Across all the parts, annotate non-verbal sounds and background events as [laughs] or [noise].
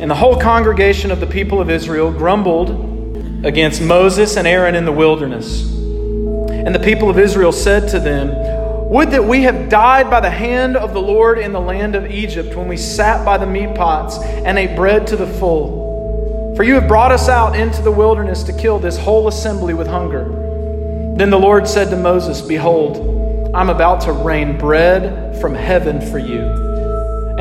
And the whole congregation of the people of Israel grumbled against Moses and Aaron in the wilderness. And the people of Israel said to them, Would that we have died by the hand of the Lord in the land of Egypt when we sat by the meat pots and ate bread to the full. For you have brought us out into the wilderness to kill this whole assembly with hunger. Then the Lord said to Moses, Behold, I'm about to rain bread from heaven for you.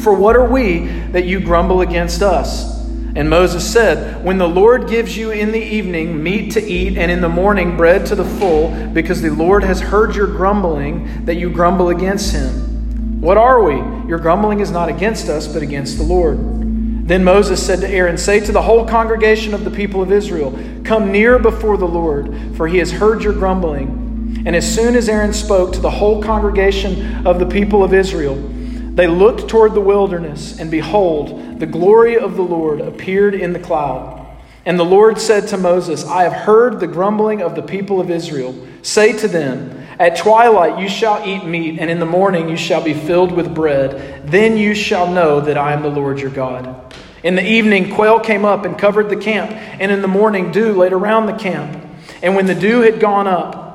For what are we that you grumble against us? And Moses said, When the Lord gives you in the evening meat to eat, and in the morning bread to the full, because the Lord has heard your grumbling, that you grumble against him. What are we? Your grumbling is not against us, but against the Lord. Then Moses said to Aaron, Say to the whole congregation of the people of Israel, Come near before the Lord, for he has heard your grumbling. And as soon as Aaron spoke to the whole congregation of the people of Israel, they looked toward the wilderness, and behold, the glory of the Lord appeared in the cloud. And the Lord said to Moses, I have heard the grumbling of the people of Israel. Say to them, At twilight you shall eat meat, and in the morning you shall be filled with bread. Then you shall know that I am the Lord your God. In the evening, quail came up and covered the camp, and in the morning, dew laid around the camp. And when the dew had gone up,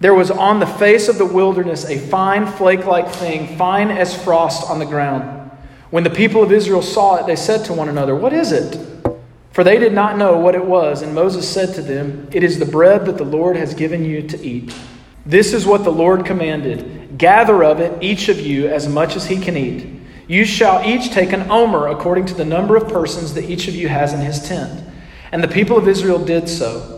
there was on the face of the wilderness a fine flake like thing, fine as frost on the ground. When the people of Israel saw it, they said to one another, What is it? For they did not know what it was. And Moses said to them, It is the bread that the Lord has given you to eat. This is what the Lord commanded Gather of it, each of you, as much as he can eat. You shall each take an omer according to the number of persons that each of you has in his tent. And the people of Israel did so.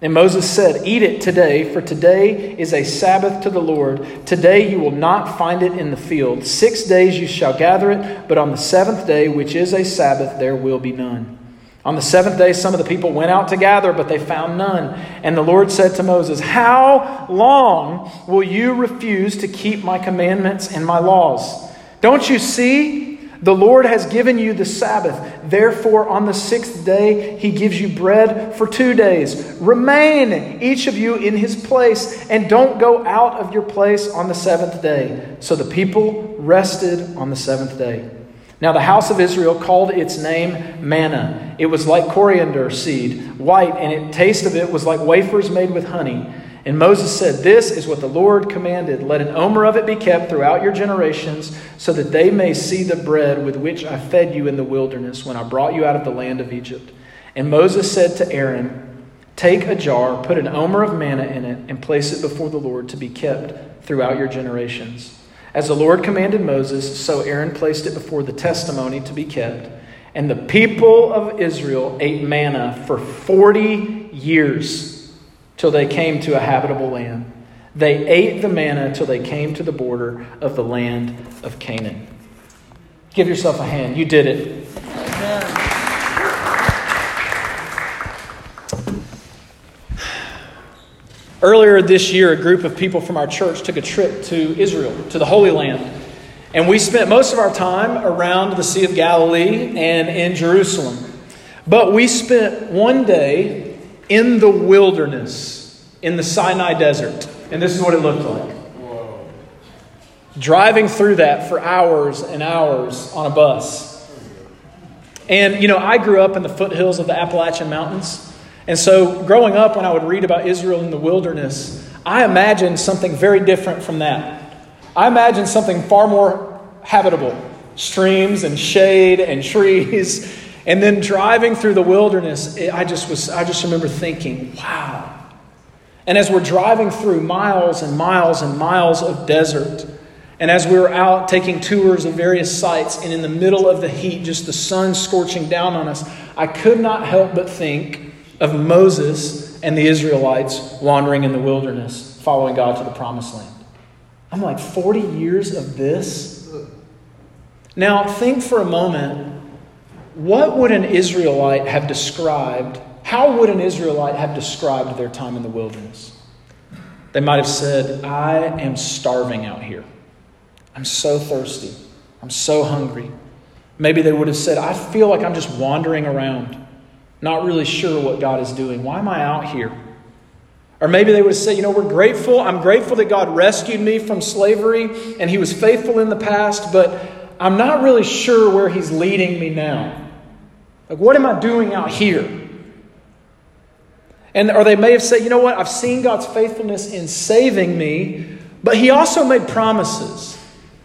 And Moses said, Eat it today, for today is a Sabbath to the Lord. Today you will not find it in the field. Six days you shall gather it, but on the seventh day, which is a Sabbath, there will be none. On the seventh day, some of the people went out to gather, but they found none. And the Lord said to Moses, How long will you refuse to keep my commandments and my laws? Don't you see? The Lord has given you the Sabbath. Therefore, on the sixth day, he gives you bread for two days. Remain, each of you, in his place, and don't go out of your place on the seventh day. So the people rested on the seventh day. Now, the house of Israel called its name manna. It was like coriander seed, white, and the taste of it was like wafers made with honey. And Moses said, This is what the Lord commanded. Let an omer of it be kept throughout your generations, so that they may see the bread with which I fed you in the wilderness when I brought you out of the land of Egypt. And Moses said to Aaron, Take a jar, put an omer of manna in it, and place it before the Lord to be kept throughout your generations. As the Lord commanded Moses, so Aaron placed it before the testimony to be kept. And the people of Israel ate manna for 40 years till they came to a habitable land. They ate the manna till they came to the border of the land of Canaan. Give yourself a hand. You did it. Earlier this year, a group of people from our church took a trip to Israel, to the Holy Land. And we spent most of our time around the Sea of Galilee and in Jerusalem. But we spent one day in the wilderness. in the Sinai desert. And this is what it looked like. Driving through that for hours and hours on a bus. And, you know, I grew up in the foothills of the Appalachian Mountains. And so, growing up, when I would read about Israel in the wilderness, I imagined something very different from that. I imagined something far more habitable streams and shade and [laughs] trees. And then driving through the wilderness, I just, was, I just remember thinking, wow. And as we're driving through miles and miles and miles of desert, and as we were out taking tours of various sites, and in the middle of the heat, just the sun scorching down on us, I could not help but think of Moses and the Israelites wandering in the wilderness, following God to the promised land. I'm like, 40 years of this? Now, think for a moment what would an Israelite have described? How would an Israelite have described their time in the wilderness? They might have said, I am starving out here. I'm so thirsty. I'm so hungry. Maybe they would have said, I feel like I'm just wandering around, not really sure what God is doing. Why am I out here? Or maybe they would say, you know, we're grateful. I'm grateful that God rescued me from slavery and He was faithful in the past, but I'm not really sure where He's leading me now. Like, what am I doing out here? And, or they may have said, you know what, I've seen God's faithfulness in saving me, but He also made promises.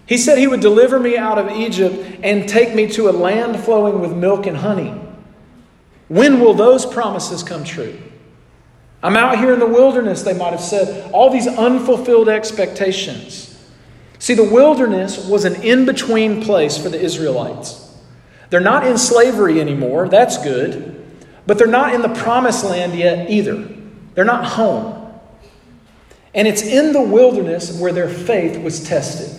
He said He would deliver me out of Egypt and take me to a land flowing with milk and honey. When will those promises come true? I'm out here in the wilderness, they might have said. All these unfulfilled expectations. See, the wilderness was an in between place for the Israelites. They're not in slavery anymore, that's good, but they're not in the promised land yet either. They're not home. And it's in the wilderness where their faith was tested.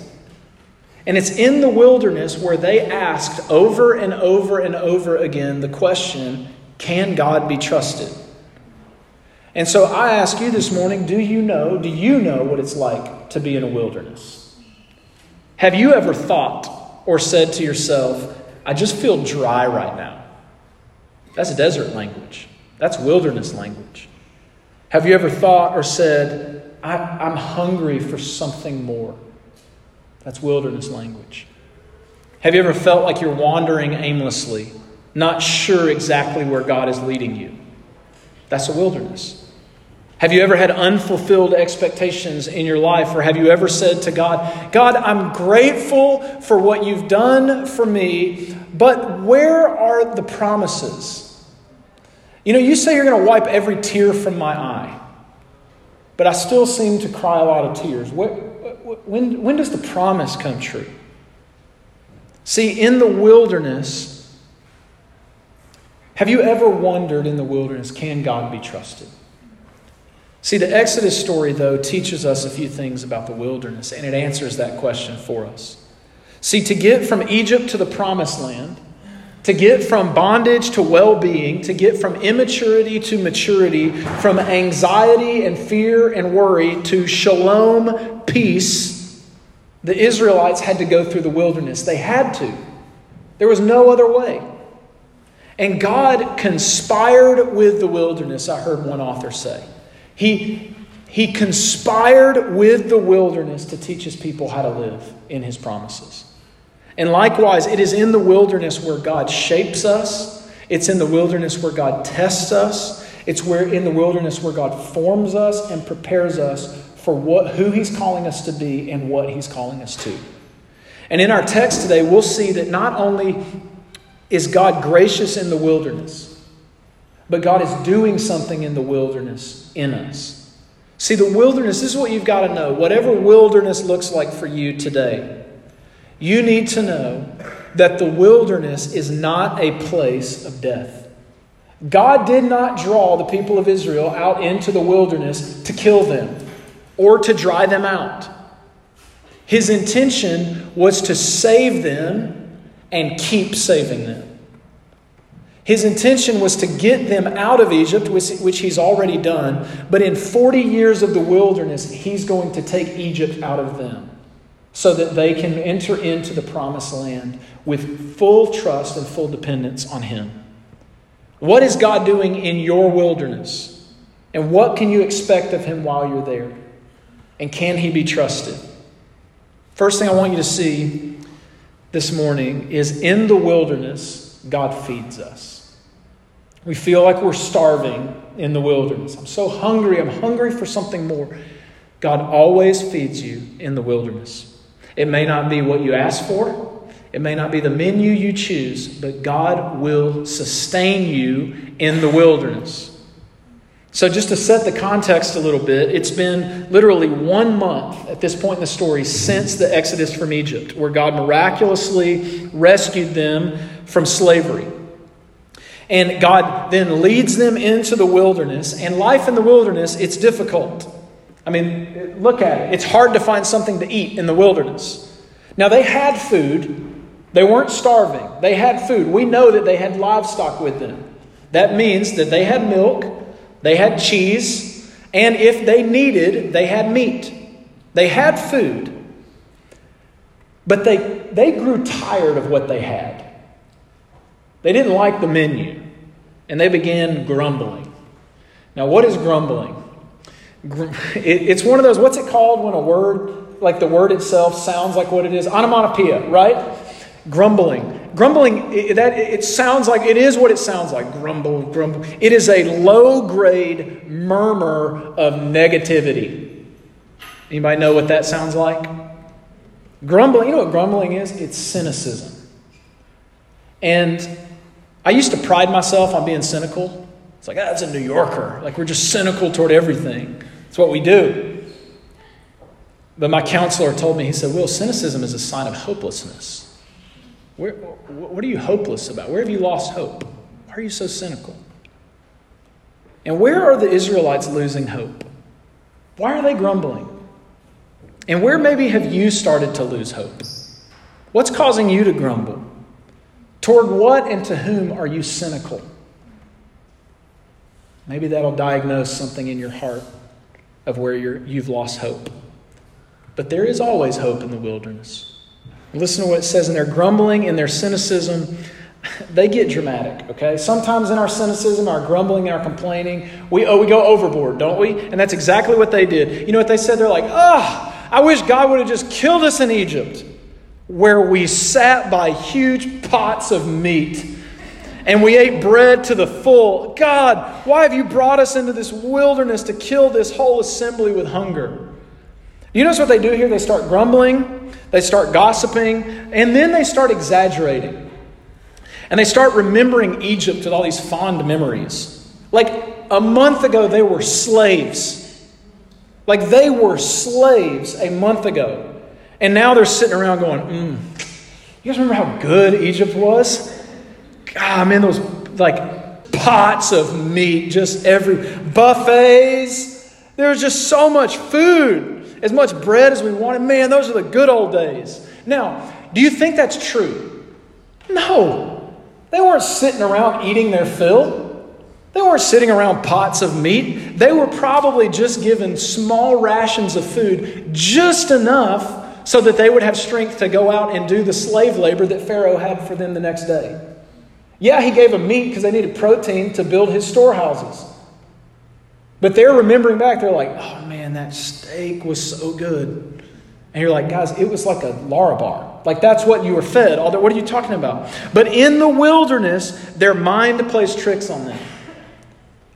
And it's in the wilderness where they asked over and over and over again the question can God be trusted? And so I ask you this morning do you know, do you know what it's like to be in a wilderness? Have you ever thought or said to yourself, I just feel dry right now? That's desert language, that's wilderness language. Have you ever thought or said, I, am hungry for something more? That's wilderness language. Have you ever felt like you're wandering aimlessly, not sure exactly where God is leading you? That's a wilderness. Have you ever had unfulfilled expectations in your life? Or have you ever said to God, God, I'm grateful for what you've done for me, but where are the promises? You know, you say you're going to wipe every tear from my eye, but I still seem to cry a lot of tears. When, when does the promise come true? See, in the wilderness, have you ever wondered in the wilderness, can God be trusted? See, the Exodus story, though, teaches us a few things about the wilderness, and it answers that question for us. See, to get from Egypt to the promised land, to get from bondage to well being, to get from immaturity to maturity, from anxiety and fear and worry to shalom, peace, the Israelites had to go through the wilderness. They had to. There was no other way. And God conspired with the wilderness, I heard one author say. He, he conspired with the wilderness to teach his people how to live in his promises. And likewise, it is in the wilderness where God shapes us, it's in the wilderness where God tests us, it's where in the wilderness where God forms us and prepares us for what, who he's calling us to be and what he's calling us to. And in our text today, we'll see that not only is God gracious in the wilderness, but God is doing something in the wilderness in us. See, the wilderness, this is what you've got to know. Whatever wilderness looks like for you today, you need to know that the wilderness is not a place of death. God did not draw the people of Israel out into the wilderness to kill them or to dry them out. His intention was to save them and keep saving them. His intention was to get them out of Egypt, which, he's already done, but in 40 years of the wilderness, he's going to take Egypt out of them so that they can enter into the promised land with full trust and full dependence on him. What is God doing in your wilderness? And what can you expect of him while you're there? And can he be trusted? First thing I want you to see this morning is in the wilderness, God feeds us. We feel like we're starving in the wilderness. I'm so hungry. I'm hungry for something more. God always feeds you in the wilderness. It may not be what you ask for, it may not be the menu you choose, but God will sustain you in the wilderness. So, just to set the context a little bit, it's been literally one month at this point in the story since the Exodus from Egypt, where God miraculously rescued them from slavery. And God then leads them into the wilderness, and life in the wilderness, it's difficult. I mean, look at it. It's hard to find something to eat in the wilderness. Now, they had food, they weren't starving. They had food. We know that they had livestock with them. That means that they had milk they had cheese, and if they needed, they had meat. They had food. But they, they grew tired of what they had. They didn't like the menu, and they began grumbling. Now, what is grumbling? [laughs] It's one of those, what's it called when a word, like the word itself, sounds like what it is? Onomatopoeia, right? Grumbling. Grumbling, it, that, it sounds like, it is what it sounds like grumble, grumble. It is a low grade murmur of negativity. Anybody know what that sounds like? Grumbling, you know what grumbling is? It's cynicism. And I used to pride myself on being cynical. It's like, ah, that's a New Yorker. Like, we're just cynical toward everything. It's what we do. But my counselor told me, he said, Will, cynicism is a sign of hopelessness. Where, what are you hopeless about? Where have you lost hope? Why are you so cynical? And where are the Israelites losing hope? Why are they grumbling? And where maybe have you started to lose hope? What's causing you to grumble? Toward what and to whom are you cynical? Maybe that'll diagnose something in your heart of where you you've lost hope. But there is always hope in the wilderness. Listen to what it says in their grumbling, in their cynicism. [laughs] They get dramatic, okay? Sometimes in our cynicism, our grumbling, our complaining, we, oh, we go overboard, don't we? And that's exactly what they did. You know what they said? They're like, oh, I wish God would have just killed us in Egypt, where we sat by huge pots of meat and we ate bread to the full. God, why have you brought us into this wilderness to kill this whole assembly with hunger? You notice what they do here? They start grumbling they start gossiping, and then they start exaggerating. And they start remembering Egypt with all these fond memories. Like a month ago, they were slaves. Like they were slaves a month ago. And now they're sitting around going, mm, you guys remember how good Egypt was? God, man, those like pots of meat, just every buffets. There was just so much food as much bread as we wanted. Man, those are the good old days. Now, do you think that's true? No. They weren't sitting around eating their fill. They weren't sitting around pots of meat. They were probably just given small rations of food, just enough so that they would have strength to go out and do the slave labor that Pharaoh had for them the next day. Yeah, he gave them meat because they needed protein to build his storehouses. But they're remembering back, they're like, oh man, that steak was so good. And you're like, guys, it was like a Larabar. Like that's what you were fed. What are you talking about? But in the wilderness, their mind plays tricks on them.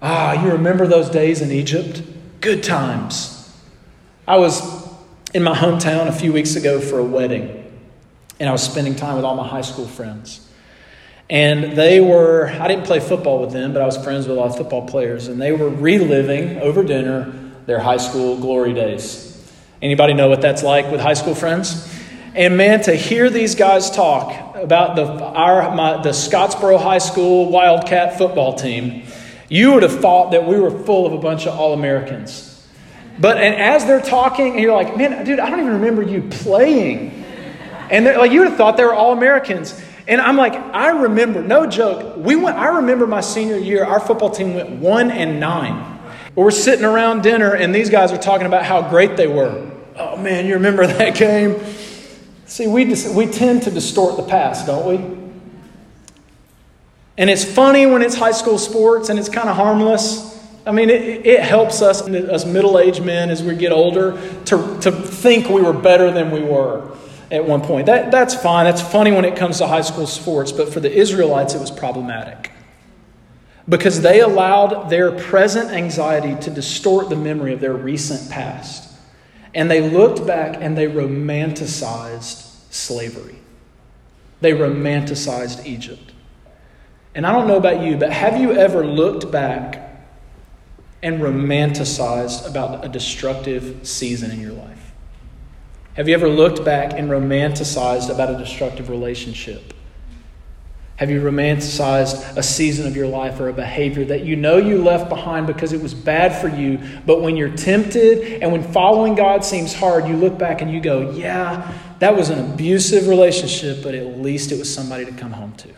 Ah, you remember those days in Egypt? Good times. I was in my hometown a few weeks ago for a wedding, and I was spending time with all my high school friends. And they were, I didn't play football with them, but I was friends with a lot of football players, and they were reliving over dinner their high school glory days. Anybody know what that's like with high school friends? And man, to hear these guys talk about the, our, my, the Scottsboro High School Wildcat football team, you would have thought that we were full of a bunch of All Americans. But and as they're talking, and you're like, man, dude, I don't even remember you playing. And like you would have thought they were All Americans. And I'm like, I remember, no joke, we went, I remember my senior year, our football team went one and nine. We're sitting around dinner and these guys are talking about how great they were. Oh man, you remember [laughs] that game? See, we, just, we tend to distort the past, don't we? And it's funny when it's high school sports and it's kind of harmless. I mean, it, it helps us, as middle aged men, as we get older, to, to think we were better than we were at one point. That, that's fine. That's funny when it comes to high school sports, but for the Israelites, it was problematic because they allowed their present anxiety to distort the memory of their recent past. And they looked back and they romanticized slavery. They romanticized Egypt. And I don't know about you, but have you ever looked back and romanticized about a destructive season in your life? Have you ever looked back and romanticized about a destructive relationship? Have you romanticized a season of your life or a behavior that you know you left behind because it was bad for you, but when you're tempted and when following God seems hard, you look back and you go, yeah, that was an abusive relationship, but at least it was somebody to come home to.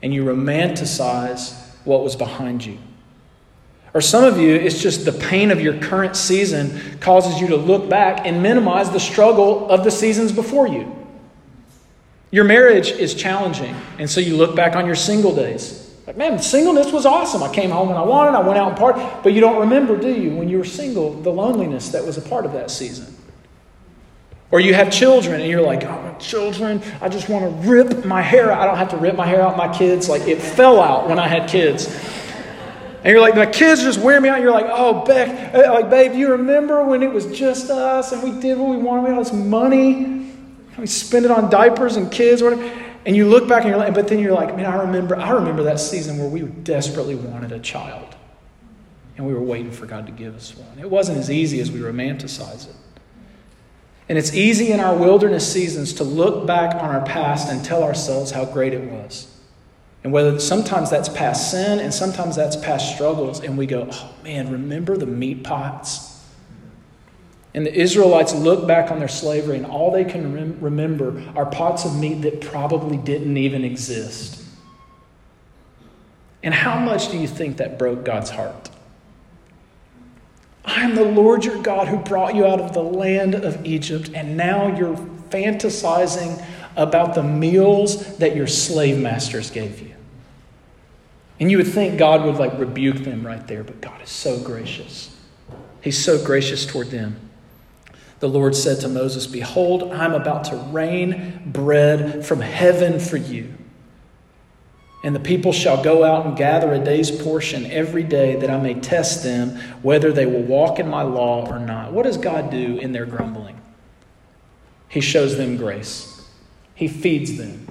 And you romanticize what was behind you. Or some of you, it's just the pain of your current season causes you to look back and minimize the struggle of the seasons before you. Your marriage is challenging, and so you look back on your single days. Like, man, singleness was awesome. I came home when I wanted, I went out and party. But you don't remember, do you, when you were single, the loneliness that was a part of that season? Or you have children and you're like, oh, my children, I just want to rip my hair out. I don't have to rip my hair out. My kids, like, it fell out when I had kids. And you're like, my kids just wear me out. You're like, oh, Beck, uh, like, babe, you remember when it was just us and we did what we wanted? We had all this money we spend it on diapers and kids, whatever. And you look back and you're like, but then you're like, man, I remember, I remember that season where we desperately wanted a child. And we were waiting for God to give us one. It wasn't as easy as we romanticize it. And it's easy in our wilderness seasons to look back on our past and tell ourselves how great it was. And whether sometimes that's past sin and sometimes that's past struggles, and we go, oh man, remember the meat pots? And the Israelites look back on their slavery, and all they can rem- remember are pots of meat that probably didn't even exist. And how much do you think that broke God's heart? I am the Lord your God who brought you out of the land of Egypt, and now you're fantasizing about the meals that your slave masters gave you. And you would think God would like rebuke them right there, but God is so gracious. He's so gracious toward them. The Lord said to Moses, Behold, I'm about to rain bread from heaven for you. And the people shall go out and gather a day's portion every day that I may test them whether they will walk in my law or not. What does God do in their grumbling? He shows them grace, He feeds them.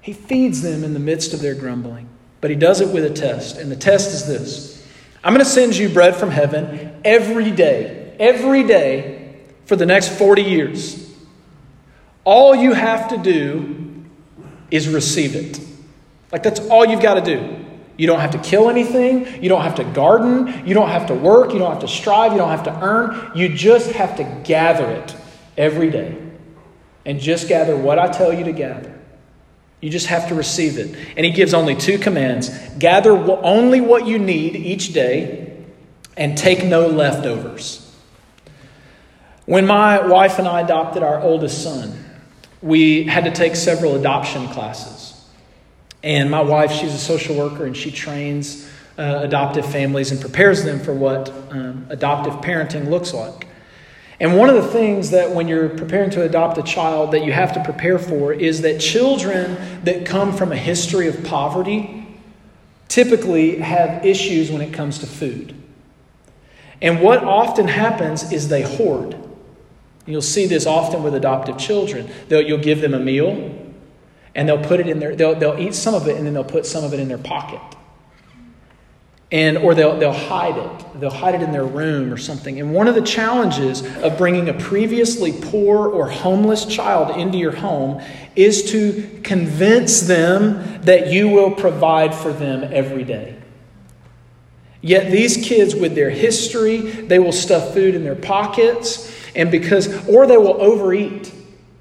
He feeds them in the midst of their grumbling. But He does it with a test. And the test is this I'm going to send you bread from heaven every day every day for the next 40 years. All you have to do is receive it. Like, that's all you've got to do. You don't have to kill anything. You don't have to garden. You don't have to work. You don't have to strive. You don't have to earn. You just have to gather it every day. And just gather what I tell you to gather. You just have to receive it. And he gives only two commands gather only what you need each day, and take no leftovers. When my wife and I adopted our oldest son, we had to take several adoption classes. And my wife, she's a social worker and she trains uh, adoptive families and prepares them for what um, adoptive parenting looks like. And one of the things that when you're preparing to adopt a child that you have to prepare for is that children that come from a history of poverty typically have issues when it comes to food. And what often happens is they hoard. You'll see this often with adoptive children. They'll, you'll give them a meal, and they'll put it in their, they'll, they'll eat some of it, and then they'll put some of it in their pocket. And, or they'll, they'll hide it. They'll hide it in their room or something. And one of the challenges of bringing a previously poor or homeless child into your home is to convince them that you will provide for them every day. Yet these kids, with their history, they will stuff food in their pockets and because, or they will overeat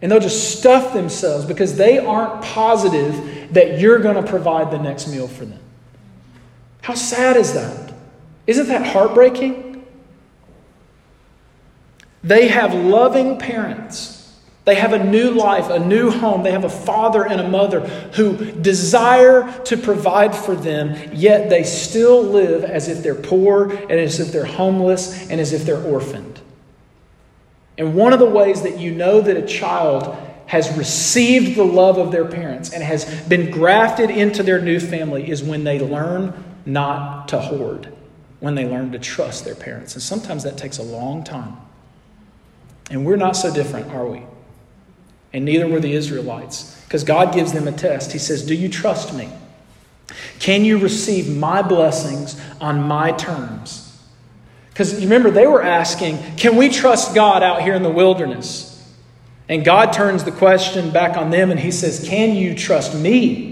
and they'll just stuff themselves because they aren't positive that you're going to provide the next meal for them. How sad is that? Isn't that heartbreaking? They have loving parents They have a new life, a new home. They have a father and a mother who desire to provide for them, yet they still live as if they're poor and as if they're homeless and as if they're orphaned. And one of the ways that you know that a child has received the love of their parents and has been grafted into their new family is when they learn not to hoard, when they learn to trust their parents. And sometimes that takes a long time. And we're not so different, are we? And neither were the Israelites, because God gives them a test. He says, Do you trust me? Can you receive my blessings on my terms? Because remember, they were asking, Can we trust God out here in the wilderness? And God turns the question back on them and He says, Can you trust me?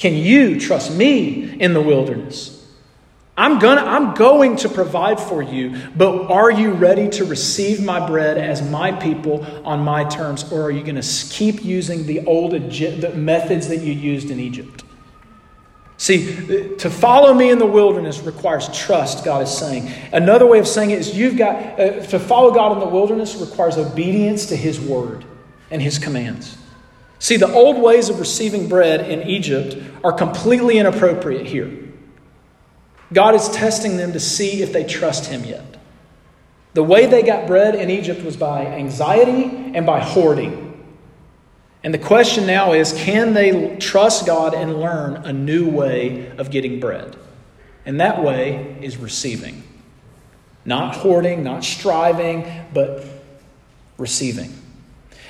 Can you trust me in the wilderness? I'm, gonna, I'm going to provide for you, but are you ready to receive my bread as my people on my terms, or are you going to keep using the old the methods that you used in Egypt? See, to follow me in the wilderness requires trust, God is saying. Another way of saying it is you've got uh, to follow God in the wilderness requires obedience to his word and his commands. See, the old ways of receiving bread in Egypt are completely inappropriate here. God is testing them to see if they trust him yet. The way they got bread in Egypt was by anxiety and by hoarding. And the question now is can they trust God and learn a new way of getting bread? And that way is receiving. Not hoarding, not striving, but receiving.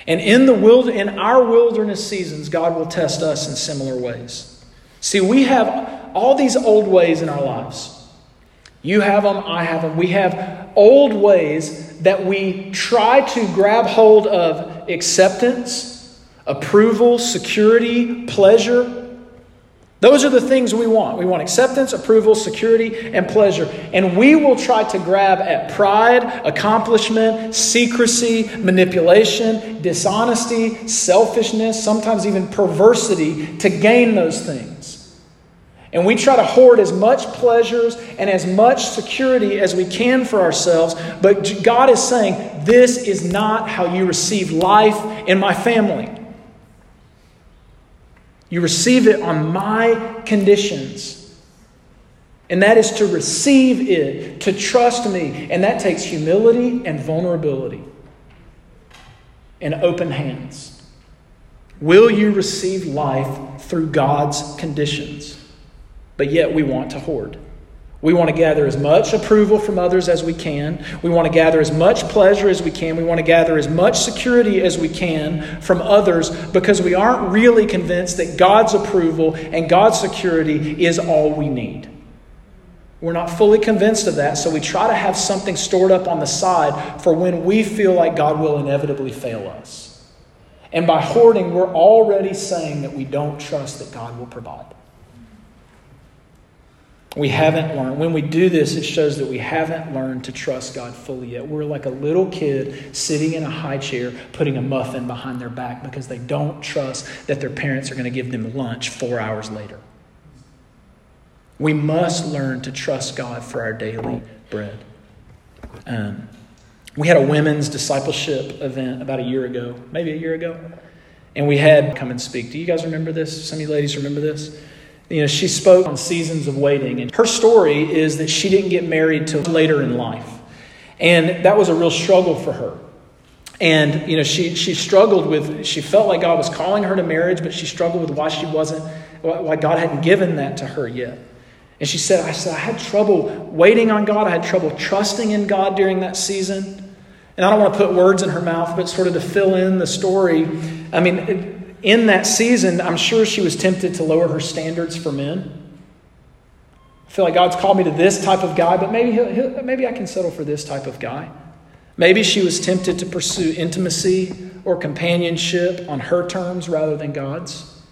And in the wild, in our wilderness seasons, God will test us in similar ways. See, we have all these old ways in our lives. You have them, I have them. We have old ways that we try to grab hold of acceptance approval, security, pleasure. Those are the things we want. We want acceptance, approval, security, and pleasure. And we will try to grab at pride, accomplishment, secrecy, manipulation, dishonesty, selfishness, sometimes even perversity to gain those things. And we try to hoard as much pleasures and as much security as we can for ourselves. But God is saying, This is not how you receive life in my family. You receive it on my conditions. And that is to receive it, to trust me. And that takes humility and vulnerability and open hands. Will you receive life through God's conditions? But yet we want to hoard. We want to gather as much approval from others as we can. We want to gather as much pleasure as we can. We want to gather as much security as we can from others because we aren't really convinced that God's approval and God's security is all we need. We're not fully convinced of that, so we try to have something stored up on the side for when we feel like God will inevitably fail us. And by hoarding, we're already saying that we don't trust that God will provide. We haven't learned. When we do this, it shows that we haven't learned to trust God fully yet. We're like a little kid sitting in a high chair, putting a muffin behind their back because they don't trust that their parents are going to give them lunch four hours later. We must learn to trust God for our daily bread. Um, we had a women's discipleship event about a year ago, maybe a year ago, and we had come and speak. Do you guys remember this? Some of you ladies remember this? You know, she spoke on seasons of waiting, and her story is that she didn't get married till later in life. And that was a real struggle for her. And, you know, she, she struggled with, she felt like God was calling her to marriage, but she struggled with why she wasn't, why God hadn't given that to her yet. And she said, I said, I had trouble waiting on God. I had trouble trusting in God during that season. And I don't want to put words in her mouth, but sort of to fill in the story. I mean, in that season, I'm sure she was tempted to lower her standards for men. I feel like God's called me to this type of guy, but maybe, he'll, he'll, maybe I can settle for this type of guy. Maybe she was tempted to pursue intimacy or companionship on her terms rather than God's.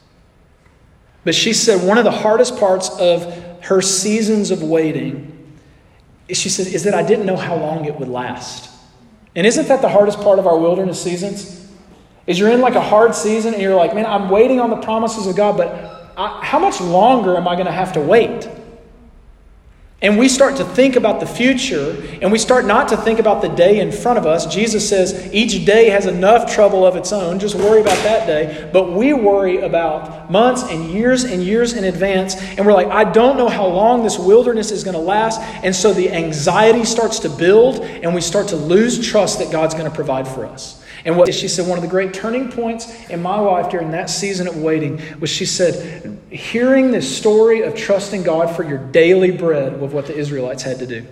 But she said one of the hardest parts of her seasons of waiting, she said, is that I didn't know how long it would last. And isn't that the hardest part of our wilderness seasons? Is you're in like a hard season and you're like, man, I'm waiting on the promises of God, but I, how much longer am I going to have to wait? and we start to think about the future and we start not to think about the day in front of us. Jesus says each day has enough trouble of its own. Just worry about that day. But we worry about months and years and years in advance. And we're like, I don't know how long this wilderness is going to last. And so the anxiety starts to build and we start to lose trust that God's going to provide for us. And what she said, one of the great turning points in my life during that season of waiting was she said, hearing this story of trusting God for your daily bread was what the Israelites had to do.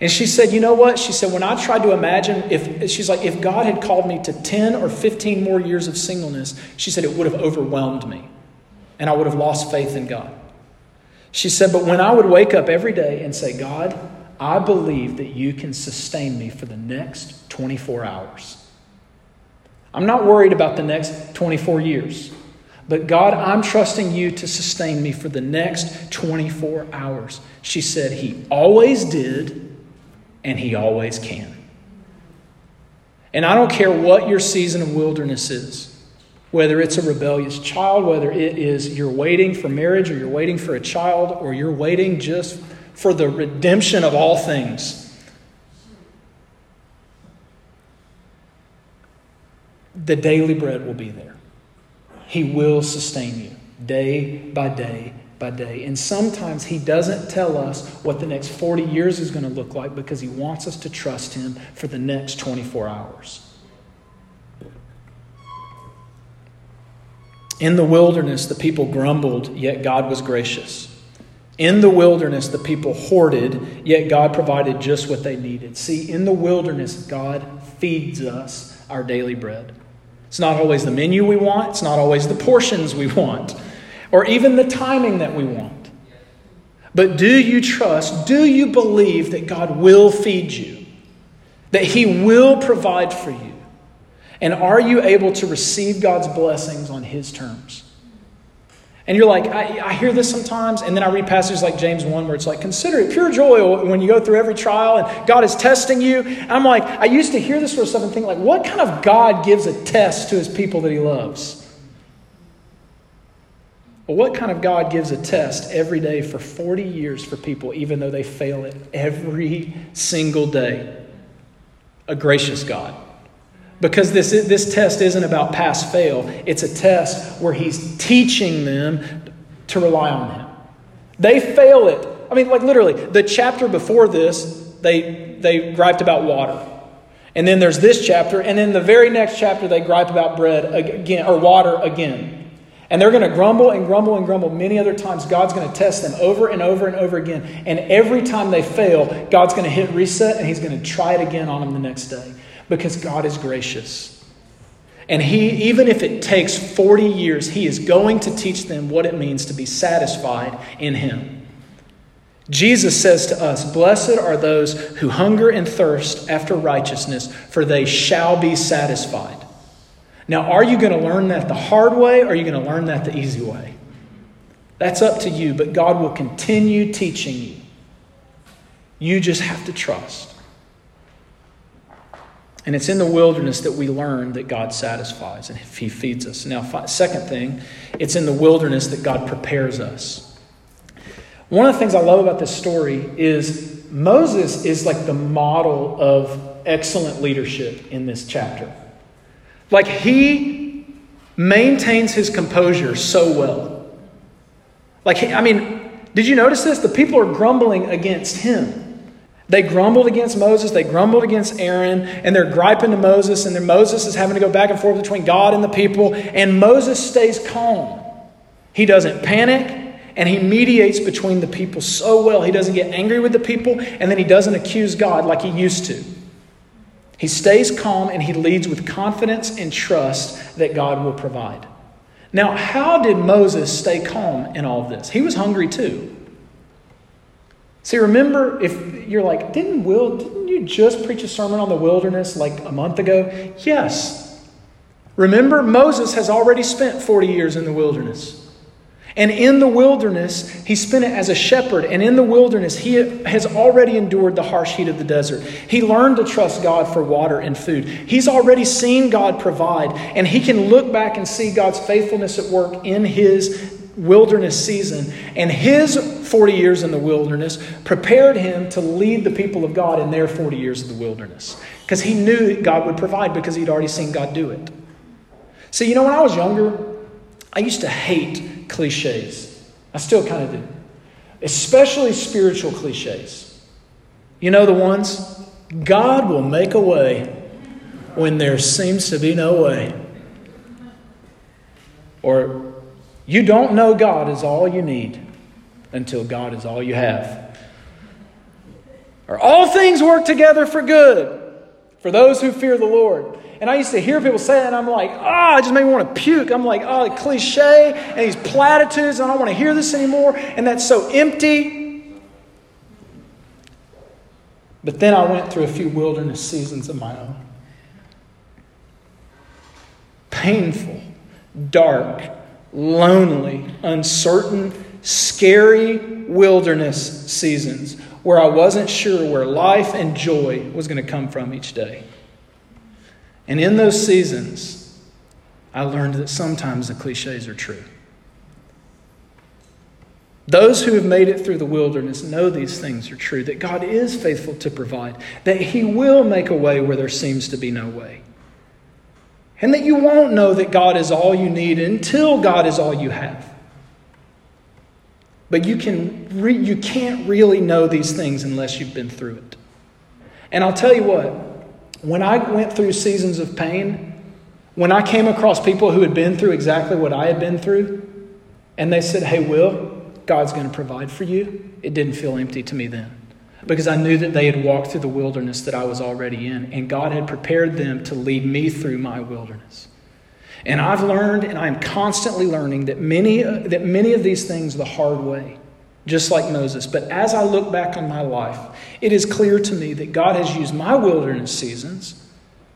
And she said, You know what? She said, When I tried to imagine if, she's like, if God had called me to 10 or 15 more years of singleness, she said, it would have overwhelmed me and I would have lost faith in God. She said, But when I would wake up every day and say, God, I believe that you can sustain me for the next 24 hours. I'm not worried about the next 24 years. But God, I'm trusting you to sustain me for the next 24 hours. She said, He always did, and He always can. And I don't care what your season of wilderness is, whether it's a rebellious child, whether it is you're waiting for marriage, or you're waiting for a child, or you're waiting just for the redemption of all things. The daily bread will be there. He will sustain you day by day by day. And sometimes He doesn't tell us what the next 40 years is going to look like because He wants us to trust Him for the next 24 hours. In the wilderness, the people grumbled, yet God was gracious. In the wilderness, the people hoarded, yet God provided just what they needed. See, in the wilderness, God feeds us our daily bread. It's not always the menu we want, it's not always the portions we want, or even the timing that we want. But do you trust, do you believe that God will feed you? That He will provide for you? And are you able to receive God's blessings on His terms? And you're like, I, I, hear this sometimes, and then I read passages like James 1 where it's like, consider it pure joy when you go through every trial and God is testing you. And I'm like, I used to hear this sort of stuff and think, like, what kind of God gives a test to his people that he loves? What kind of God gives a test every day for 40 years for people, even though they fail it every single day? A gracious God. Because this, this test isn't about pass fail, it's a test where he's teaching them to rely on him. They fail it. I mean, like literally, the chapter before this, they, they griped about water. And then there's this chapter, and then the very next chapter, they gripe about bread again, or water again. And they're going to grumble and grumble and grumble many other times. God's going to test them over and over and over again. And every time they fail, God's going to hit reset and He's going to try it again on them the next day because God is gracious. And he, even if it takes 40 years, he is going to teach them what it means to be satisfied in him. Jesus says to us, Blessed are those who hunger and thirst after righteousness, for they shall be satisfied. Now, are you going to learn that the hard way or are you going to learn that the easy way? That's up to you, but God will continue teaching you. You just have to trust. And it's in the wilderness that we learn that God satisfies and He feeds us. Now, second thing, it's in the wilderness that God prepares us. One of the things I love about this story is Moses is like the model of excellent leadership in this chapter. Like he maintains his composure so well. Like, I mean, did you notice this? The people are grumbling against him. They grumbled against Moses, they grumbled against Aaron, and they're griping to Moses, and then Moses is having to go back and forth between God and the people, and Moses stays calm. He doesn't panic, and he mediates between the people so well. He doesn't get angry with the people, and then he doesn't accuse God like he used to. He stays calm and he leads with confidence and trust that God will provide. Now, how did Moses stay calm in all of this? He was hungry too. See, remember, if you're like, didn't Will, didn't you just preach a sermon on the wilderness like a month ago? Yes. Remember, Moses has already spent 40 years in the wilderness. And in the wilderness, he spent it as a shepherd. And in the wilderness, he has already endured the harsh heat of the desert. He learned to trust God for water and food. He's already seen God provide. And he can look back and see God's faithfulness at work in his wilderness season, and his 40 years in the wilderness prepared him to lead the people of God in their 40 years of the wilderness. Because he knew that God would provide because he'd already seen God do it. See, you know, when I was younger, I used to hate cliches. I still kind of do, especially spiritual cliches. You know the ones? God will make a way when there seems to be no way. Or you don't know God is all you need until God is all you have. Or all things work together for good for those who fear the Lord. And I used to hear people say that, and I'm like, ah, oh, it just made me want to puke. I'm like, oh, cliche and these platitudes, I don't want to hear this anymore. And that's so empty. But then I went through a few wilderness seasons of my own. Painful, dark, lonely, uncertain, scary wilderness seasons where I wasn't sure where life and joy was going to come from each day. And in those seasons, I learned that sometimes the cliches are true. Those who have made it through the wilderness know these things are true that God is faithful to provide, that He will make a way where there seems to be no way. And that you won't know that God is all you need until God is all you have. But you, can re- you can't really know these things unless you've been through it. And I'll tell you what, when I went through seasons of pain, when I came across people who had been through exactly what I had been through, and they said, Hey, Will, God's going to provide for you, it didn't feel empty to me then because I knew that they had walked through the wilderness that I was already in, and God had prepared them to lead me through my wilderness. And I've learned, and I'm constantly learning, that many, that many of these things the hard way, just like Moses. But as I look back on my life, it is clear to me that God has used my wilderness seasons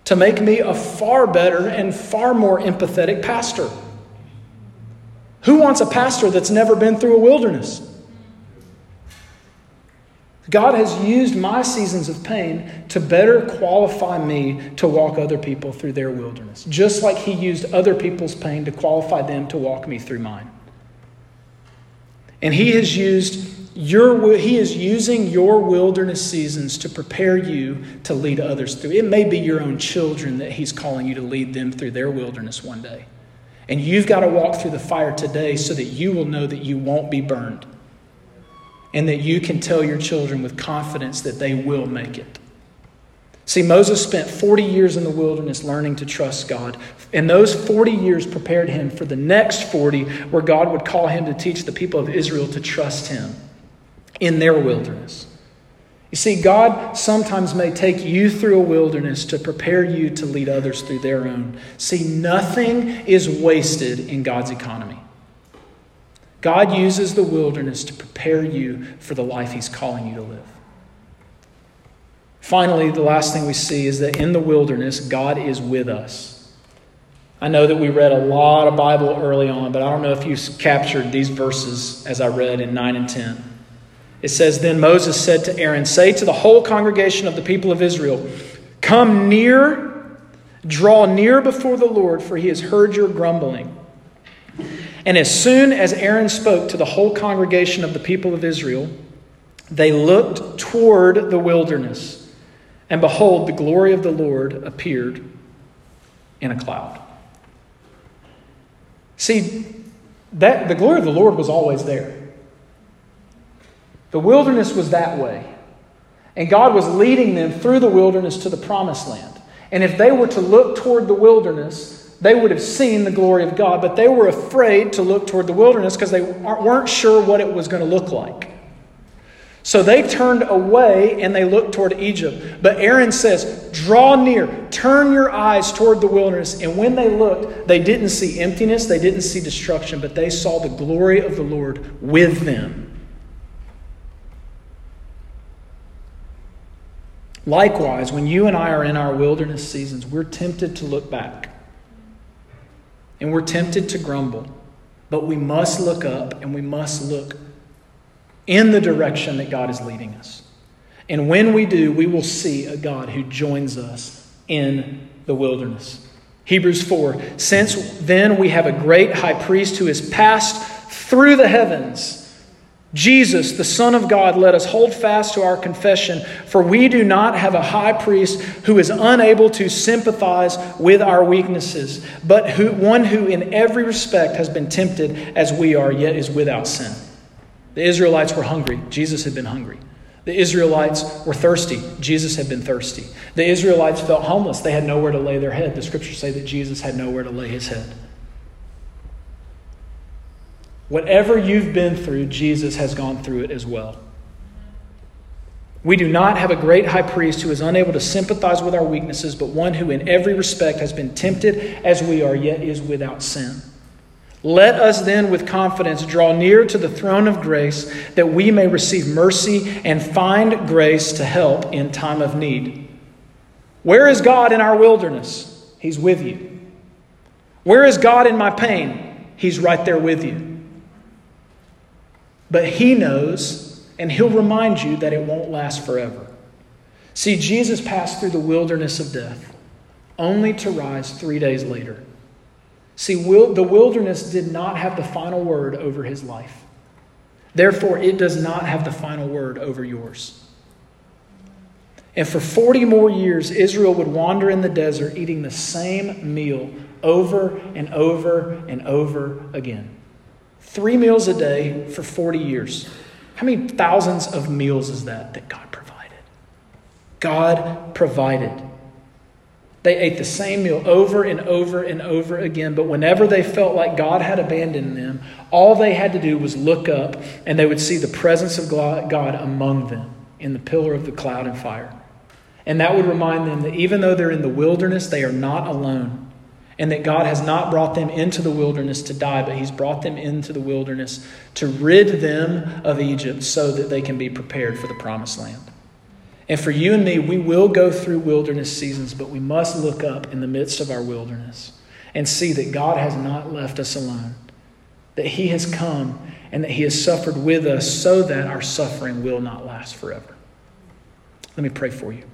to make me a far better and far more empathetic pastor. Who wants a pastor that's never been through a wilderness? God has used my seasons of pain to better qualify me to walk other people through their wilderness, just like He used other people's pain to qualify them to walk me through mine. And He has used your, He is using your wilderness seasons to prepare you to lead others through. It may be your own children that He's calling you to lead them through their wilderness one day. And you've got to walk through the fire today so that you will know that you won't be burned and that you can tell your children with confidence that they will make it. See, Moses spent 40 years in the wilderness learning to trust God. And those 40 years prepared him for the next 40, where God would call him to teach the people of Israel to trust him in their wilderness. You see, God sometimes may take you through a wilderness to prepare you to lead others through their own. See, nothing is wasted in God's economy. God uses the wilderness to prepare you for the life He's calling you to live. Finally, the last thing we see is that in the wilderness, God is with us. I know that we read a lot of Bible early on, but I don't know if you captured these verses as I read in 9 and 10. It says, Then Moses said to Aaron, Say to the whole congregation of the people of Israel, Come near, draw near before the Lord, for he has heard your grumbling. And as soon as Aaron spoke to the whole congregation of the people of Israel, they looked toward the wilderness, and behold, the glory of the Lord appeared in a cloud. See, that the glory of the Lord was always there. The wilderness was that way. And God was leading them through the wilderness to the promised land. And if they were to look toward the wilderness, they would have seen the glory of God, but they were afraid to look toward the wilderness because they weren't sure what it was going to look like. So they turned away and they looked toward Egypt. But Aaron says, Draw near, turn your eyes toward the wilderness. And when they looked, they didn't see emptiness, they didn't see destruction, but they saw the glory of the Lord with them. Likewise, when you and I are in our wilderness seasons, we're tempted to look back and we're tempted to grumble. But we must look up and we must look in the direction that God is leading us. And when we do, we will see a God who joins us in the wilderness. Hebrews 4 Since then we have a great high priest who has passed through the heavens. Jesus, the Son of God, let us hold fast to our confession, for we do not have a high priest who is unable to sympathize with our weaknesses, but who, one who in every respect has been tempted as we are, yet is without sin. The Israelites were hungry. Jesus had been hungry. The Israelites were thirsty. Jesus had been thirsty. The Israelites felt homeless. They had nowhere to lay their head. The scriptures say that Jesus had nowhere to lay his head. Whatever you've been through, Jesus has gone through it as well. We do not have a great high priest who is unable to sympathize with our weaknesses, but one who in every respect has been tempted as we are, yet is without sin. Let us then with confidence draw near to the throne of grace that we may receive mercy and find grace to help in time of need. Where is God in our wilderness? He's with you. Where is God in my pain? He's right there with you. But He knows, and He'll remind you that it won't last forever. See, Jesus passed through the wilderness of death, only to rise three days later. See, the wilderness did not have the final word over his life. Therefore, it does not have the final word over yours. And for 40 more years, Israel would wander in the desert eating the same meal over and over and over again. Three meals a day for 40 years. How many thousands of meals is that that God provided? God provided. They ate the same meal over and over and over again, but whenever they felt like God had abandoned them, all they had to do was look up and they would see the presence of God among them in the pillar of the cloud and fire. And that would remind them that even though they're in the wilderness, they are not alone. And that God has not brought them into the wilderness to die, but He's brought them into the wilderness to rid them of Egypt so that they can be prepared for the promised land. And for you and me, we will go through wilderness seasons, but we must look up in the midst of our wilderness and see that God has not left us alone, that He has come and that He has suffered with us so that our suffering will not last forever. Let me pray for you.